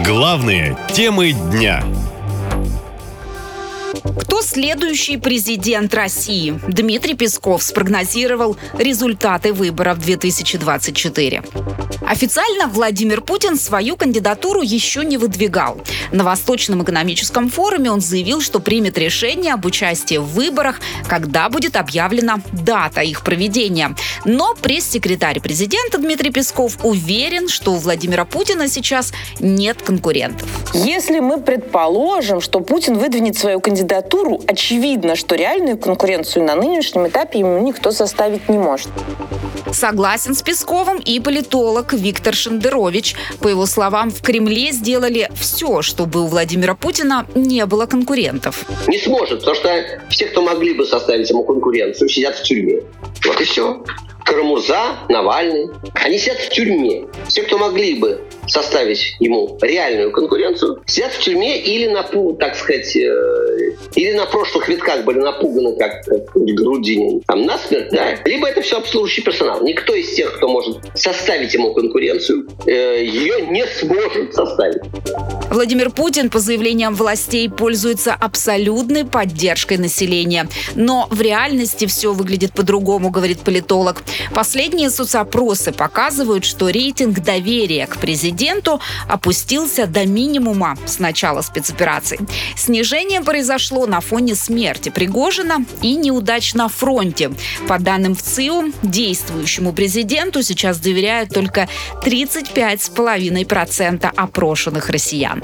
Главные темы дня. Кто следующий президент России? Дмитрий Песков спрогнозировал результаты выборов 2024. Официально Владимир Путин свою кандидатуру еще не выдвигал. На Восточном экономическом форуме он заявил, что примет решение об участии в выборах, когда будет объявлена дата их проведения. Но пресс-секретарь президента Дмитрий Песков уверен, что у Владимира Путина сейчас нет конкурентов. Если мы предположим, что Путин выдвинет свою кандидатуру, очевидно, что реальную конкуренцию на нынешнем этапе ему никто составить не может. Согласен с Песковым и политолог Виктор Шендерович. По его словам, в Кремле сделали все, чтобы у Владимира Путина не было конкурентов. Не сможет, потому что все, кто могли бы составить ему конкуренцию, сидят в тюрьме. Вот и все. Карамурза, Навальный. Они сидят в тюрьме. Все, кто могли бы составить ему реальную конкуренцию, сидят в тюрьме или на, так сказать, э, или на прошлых витках были напуганы, как, как Грудинин, там насмерть, да, либо это все обслуживающий персонал. Никто из тех, кто может составить ему конкуренцию, э, ее не сможет составить. Владимир Путин, по заявлениям властей, пользуется абсолютной поддержкой населения. Но в реальности все выглядит по-другому, говорит политолог. Последние соцопросы показывают, что рейтинг доверия к президенту опустился до минимума с начала спецоперации. Снижение произошло на фоне смерти Пригожина и неудач на фронте. По данным ВЦИО, действующему президенту сейчас доверяют только 35,5% опрошенных россиян.